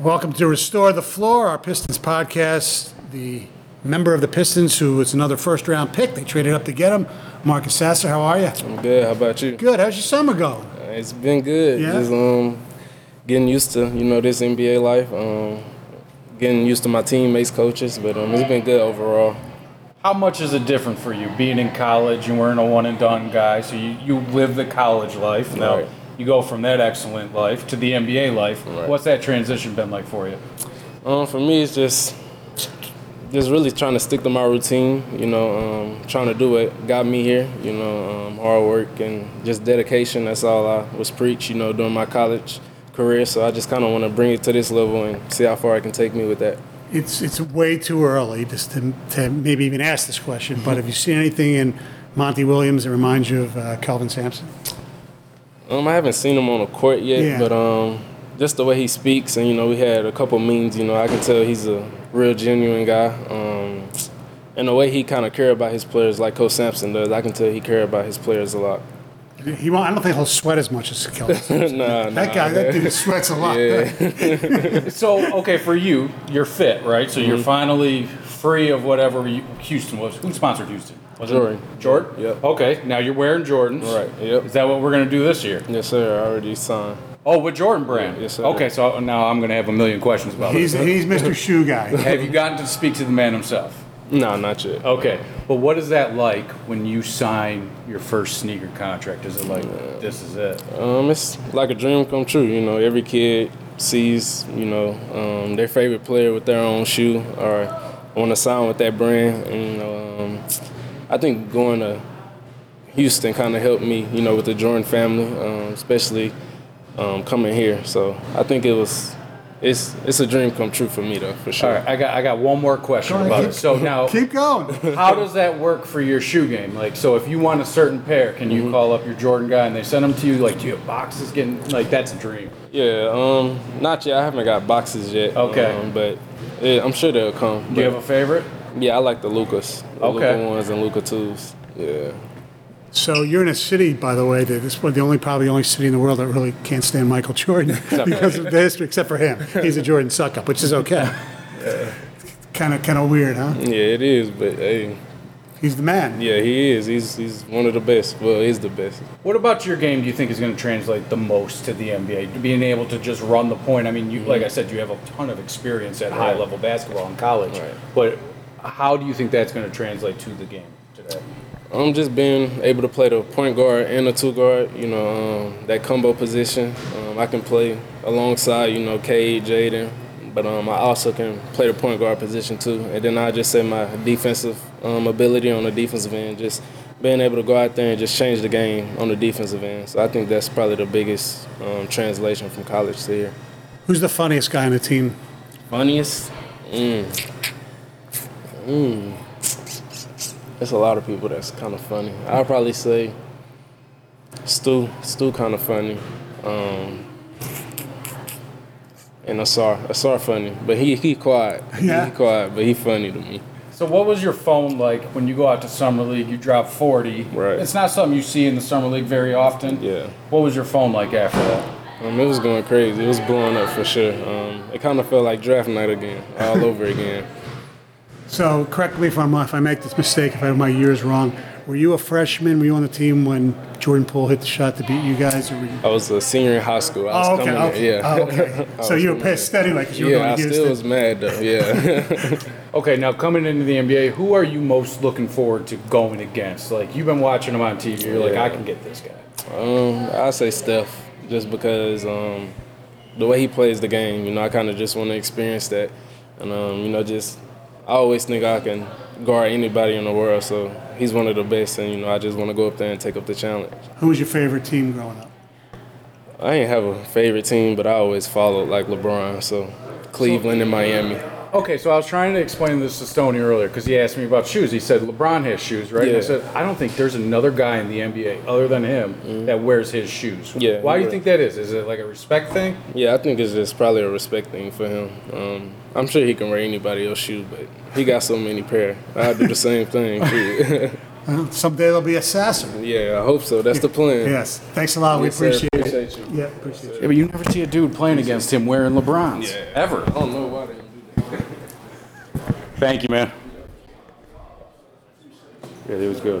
Welcome to Restore the Floor, our Pistons podcast. The member of the Pistons who is another first round pick, they traded up to get him. Marcus Sasser, how are you? I'm good. How about you? Good. How's your summer going? Uh, It's been good. Yeah? Just um, getting used to you know this NBA life. Um, getting used to my teammates, coaches, but um, it's been good overall. How much is it different for you being in college? You weren't a one and done guy, so you, you live the college life. Now Right. You go from that excellent life to the NBA life. Right. What's that transition been like for you? Um, for me, it's just just really trying to stick to my routine. You know, um, trying to do what got me here. You know, um, hard work and just dedication. That's all I was preached. You know, during my college career. So I just kind of want to bring it to this level and see how far I can take me with that. It's it's way too early just to, to maybe even ask this question, but have you seen anything in Monty Williams that reminds you of uh, Kelvin Sampson? Um, I haven't seen him on the court yet, Yeah. but um, just the way he speaks, and you know, we had a couple meetings. You know, I can tell he's a real genuine guy. Um, and the way he kind of care about his players, like Coach Sampson does, I can tell he care about his players a lot. He won't, I don't think he'll sweat as much as Kelvin. Sampson. nah, that nah, guy, that dude sweats a lot. Yeah. So, okay, for you, you're fit, right? So Mm-hmm. you're finally free of whatever you, Houston was. Who sponsored Houston? Was Jordan. It Jordan? Yep. Okay, now you're wearing Jordans. Right, yep. Is that what we're going to do this year? yes, sir. I already signed. Oh, with Jordan Brand? Yes, sir. Okay, so now I'm going to have a million questions about He's, it. he's Mr. Shoe Guy. Have you gotten to speak to the man himself? No, not yet. Okay, but what is that like when you sign your first sneaker contract? Is it like this is it? Um, it's like a dream come true. You know, every kid sees, you know, um, their favorite player with their own shoe or want to sign with that brand. And, you know, um, I think going to Houston kind of helped me, you know, with the Jordan family, um, especially um, coming here. So I think it was, it's it's a dream come true for me though, for sure. All right, I got I got one more question Go about keep- it. So now, Keep going. how does that work for your shoe game? Like, so if you want a certain pair, can Mm-hmm. you call up your Jordan guy and they send them to you? Like, do you have boxes getting like that's a dream? Yeah, um, not yet. I haven't got boxes yet. Okay. um, but yeah, I'm sure they'll come. Do you have a favorite? Yeah, I like the Lukas. The Okay. Luka ones and Luka twos. Yeah. So you're in a city, by the way, that this is the only probably the only city in the world that really can't stand Michael Jordan because of the history, except for him. He's a Jordan suck up, which is okay. Kind of kind of weird, huh? Yeah, it is, but hey, He's the man. yeah, he is. He's he's one of the best. Well, he's the best. What about your game? Do you think is going to translate the most to the NBA? Being able to just run the point. I mean, you like I said, you have a ton of experience at high level basketball in college. Right. But how do you think that's going to translate to the game today? I'm just being able to play the point guard and the two guard. You know, um, that combo position. Um, I can play alongside, you know, Cade, Jaden, but um, I also can play the point guard position too. And then I just say my defensive um, ability on the defensive end, just being able to go out there and just change the game on the defensive end. So I think that's probably the biggest um, translation from college to here. Who's the funniest guy on the team? Funniest? Mm. Mm. There's a lot of people that's kind of funny. I'll probably say Stu. Stu kind of funny. Um, and Ausar. Ausar funny. But he he quiet. Yeah. He quiet, but he funny to me. So what was your phone like when you go out to summer league? You drop forty. Right. It's not something you see in the summer league very often. Yeah. What was your phone like after that? Um, it was going crazy. It was blowing up for sure. Um, it kind of felt like draft night again, all over again. So correct me if I'm if I make this mistake, if I have my years wrong. Were you a freshman? Were you on the team when Jordan Poole hit the shot to beat you guys? Or were you? I was a senior in high school. I was Oh, okay. coming okay. yeah. Oh, okay. So you were coming in. pissed steady like you were Yeah, going I still was mad though. Yeah. Okay, now coming into the NBA, who are you most looking forward to going against? Like you've been watching him on TV, you're like, Yeah. I can get this guy. um, I say Steph, just because um, the way he plays the game. You know, I kind of just want to experience that, and um, you know, just I always think I can guard anybody in the world. So he's one of the best, and you know, I just want to go up there and take up the challenge. Who was your favorite team growing up? I ain't have a favorite team, but I always followed like LeBron. So Cleveland and Miami. Okay, so I was trying to explain this to Stoney earlier because he asked me about shoes. He said LeBron has shoes, right? And I Yeah. said I don't think there's another guy in the NBA other than him that wears his shoes. Mm-hmm. Yeah, Why do you would. think that is? Is it like a respect thing? Yeah, I think it's just probably a respect thing for him. Um, I'm sure he can wear anybody else's shoe, but he got so many pair. I do the same thing. too. Someday there'll be a Sasser. yeah, I hope so. That's the plan. Yes. Thanks a lot. We Yes, sir. appreciate it. Appreciate you. Yeah, appreciate Yeah, but you never see a dude playing against him wearing LeBrons Yeah. ever. I don't know why they don't do that. Thank you, man. Yeah, it was good.